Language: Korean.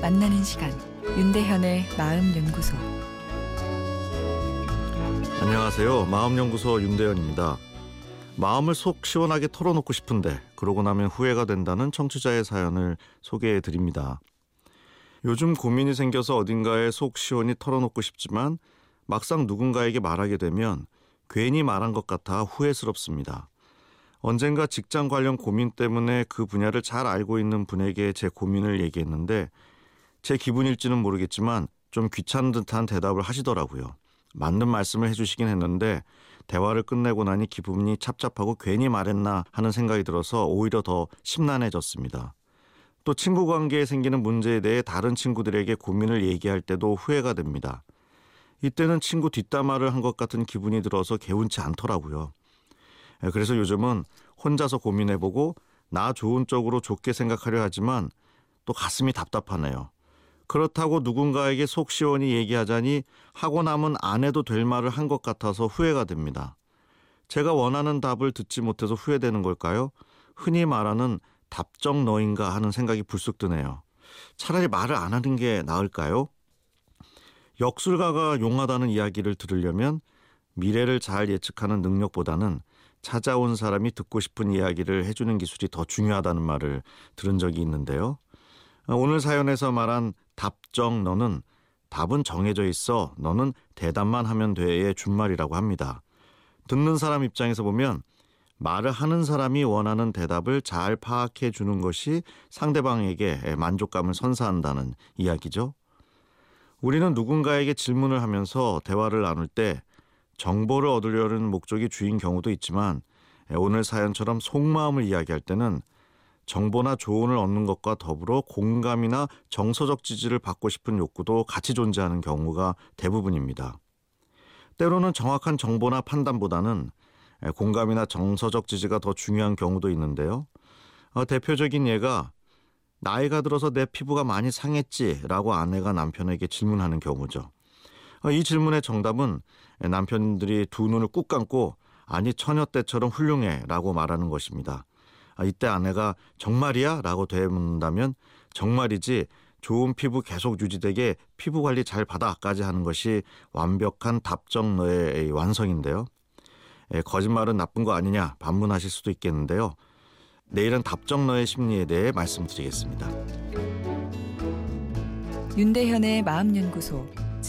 만나는 시간 윤대현의 마음 연구소 안녕하세요. 마음연구소 윤대현입니다. 마음을 속 시원하게 털어놓고 싶은데 그러고 나면 후회가 된다는 청취자의 사연을 소개해 드립니다. 요즘 고민이 생겨서 어딘가에 속 시원히 털어놓고 싶지만 막상 누군가에게 말하게 되면 괜히 말한 것 같아 후회스럽습니다. 언젠가 직장 관련 고민 때문에 그 분야를 잘 알고 있는 분에게 제 고민을 얘기했는데 제 기분일지는 모르겠지만 좀 귀찮은 듯한 대답을 하시더라고요. 맞는 말씀을 해주시긴 했는데 대화를 끝내고 나니 기분이 찹찹하고 괜히 말했나 하는 생각이 들어서 오히려 더 심란해졌습니다. 또 친구 관계에 생기는 문제에 대해 다른 친구들에게 고민을 얘기할 때도 후회가 됩니다. 이때는 친구 뒷담화를 한 것 같은 기분이 들어서 개운치 않더라고요. 예, 그래서 요즘은 혼자서 고민해보고 나 좋은 쪽으로 좋게 생각하려 하지만 또 가슴이 답답하네요. 그렇다고 누군가에게 속 시원히 얘기하자니 하고 나면 안 해도 될 말을 한 것 같아서 후회가 됩니다. 제가 원하는 답을 듣지 못해서 후회되는 걸까요? 흔히 말하는 답정 너인가 하는 생각이 불쑥 드네요. 차라리 말을 안 하는 게 나을까요? 역술가가 용하다는 이야기를 들으려면 미래를 잘 예측하는 능력보다는 찾아온 사람이 듣고 싶은 이야기를 해주는 기술이 더 중요하다는 말을 들은 적이 있는데요. 오늘 사연에서 말한 답정 너는 답은 정해져 있어 너는 대답만 하면 돼의 준말이라고 합니다. 듣는 사람 입장에서 보면 말을 하는 사람이 원하는 대답을 잘 파악해 주는 것이 상대방에게 만족감을 선사한다는 이야기죠. 우리는 누군가에게 질문을 하면서 대화를 나눌 때 정보를 얻으려는 목적이 주인 경우도 있지만 오늘 사연처럼 속마음을 이야기할 때는 정보나 조언을 얻는 것과 더불어 공감이나 정서적 지지를 받고 싶은 욕구도 같이 존재하는 경우가 대부분입니다. 때로는 정확한 정보나 판단보다는 공감이나 정서적 지지가 더 중요한 경우도 있는데요. 어, 대표적인 예가 나이가 들어서 내 피부가 많이 상했지라고 아내가 남편에게 질문하는 경우죠. 어, 이 질문의 정답은 남편들이 두 눈을 꾹 감고 아니 처녀 때처럼 훌륭해라고 말하는 것입니다. 아, 이때 아내가 정말이야라고 되묻는다면 정말이지 좋은 피부 계속 유지되게 피부 관리 잘 받아까지 하는 것이 완벽한 답정너의 완성인데요. 예, 거짓말은 나쁜 거 아니냐 반문하실 수도 있겠는데요. 내일은 답정너의 심리에 대해 말씀드리겠습니다. 윤대현의 마음연구소